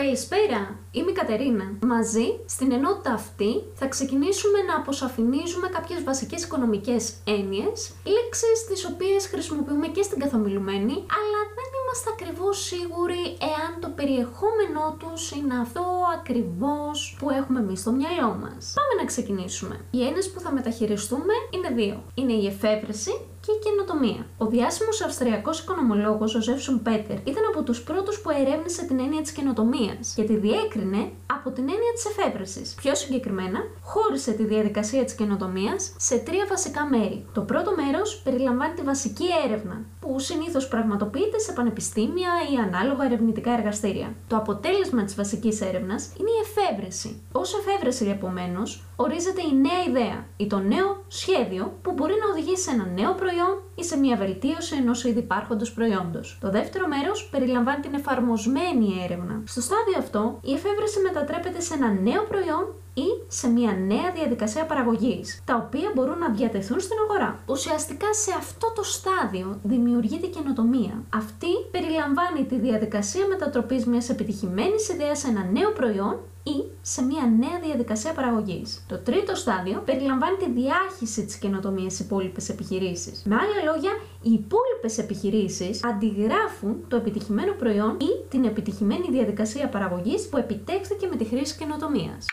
Καλησπέρα, είμαι η Κατερίνα. Μαζί, στην ενότητα αυτή, θα ξεκινήσουμε να αποσαφηνίζουμε κάποιες βασικές οικονομικές έννοιες, λέξεις τις οποίες χρησιμοποιούμε και στην καθομιλουμένη, αλλά δεν είμαστε ακριβώς σίγουροι εάν το περιεχόμενό τους είναι αυτό ακριβώς που έχουμε εμείς στο μυαλό μας. Πάμε να ξεκινήσουμε. Οι έννοιες που θα μεταχειριστούμε είναι δύο. Είναι η εφεύρεση και η καινοτομία. Ο διάσημο Αυστριακός οικονομολόγος ο Ζεύσον Πέτερ ήταν από τους πρώτους που ερεύνησε την έννοια της καινοτομίας και τη διέκρινε από την έννοια της εφεύρεσης. Πιο συγκεκριμένα, χώρισε τη διαδικασία της καινοτομίας σε τρία βασικά μέρη. Το πρώτο μέρος περιλαμβάνει τη βασική έρευνα, που συνήθως πραγματοποιείται σε πανεπιστήμια ή ανάλογα ερευνητικά εργαστήρια. Το αποτέλεσμα της βασικής έρευνας είναι η εφεύρεση. Ω εφεύρεση, επομένως, ορίζεται η νέα ιδέα ή το νέο σχέδιο που μπορεί να οδηγήσει σε ένα νέο προϊόν ή σε μια βελτίωση ενός ήδη υπάρχοντος προϊόντος. Το δεύτερο μέρος περιλαμβάνει την εφαρμοσμένη έρευνα. Στο στάδιο αυτό, η εφεύρεση μετατρέπεται σε ένα νέο προϊόν ή σε μια νέα διαδικασία παραγωγής, τα οποία μπορούν να διατεθούν στην αγορά. Ουσιαστικά σε αυτό το στάδιο δημιουργείται καινοτομία. Αυτή περιλαμβάνει τη διαδικασία μετατροπής μιας επιτυχημένης ιδέας σε ένα νέο προϊόν ή σε μια νέα διαδικασία παραγωγής. Το τρίτο στάδιο περιλαμβάνει τη διάχυση της καινοτομίας στις υπόλοιπες επιχειρήσεις. Με άλλα λόγια, οι υπόλοιπες επιχειρήσεις αντιγράφουν το επιτυχημένο προϊόν ή την επιτυχημένη διαδικασία παραγωγής που επιτέχθηκε με τη χρήση καινοτομίας.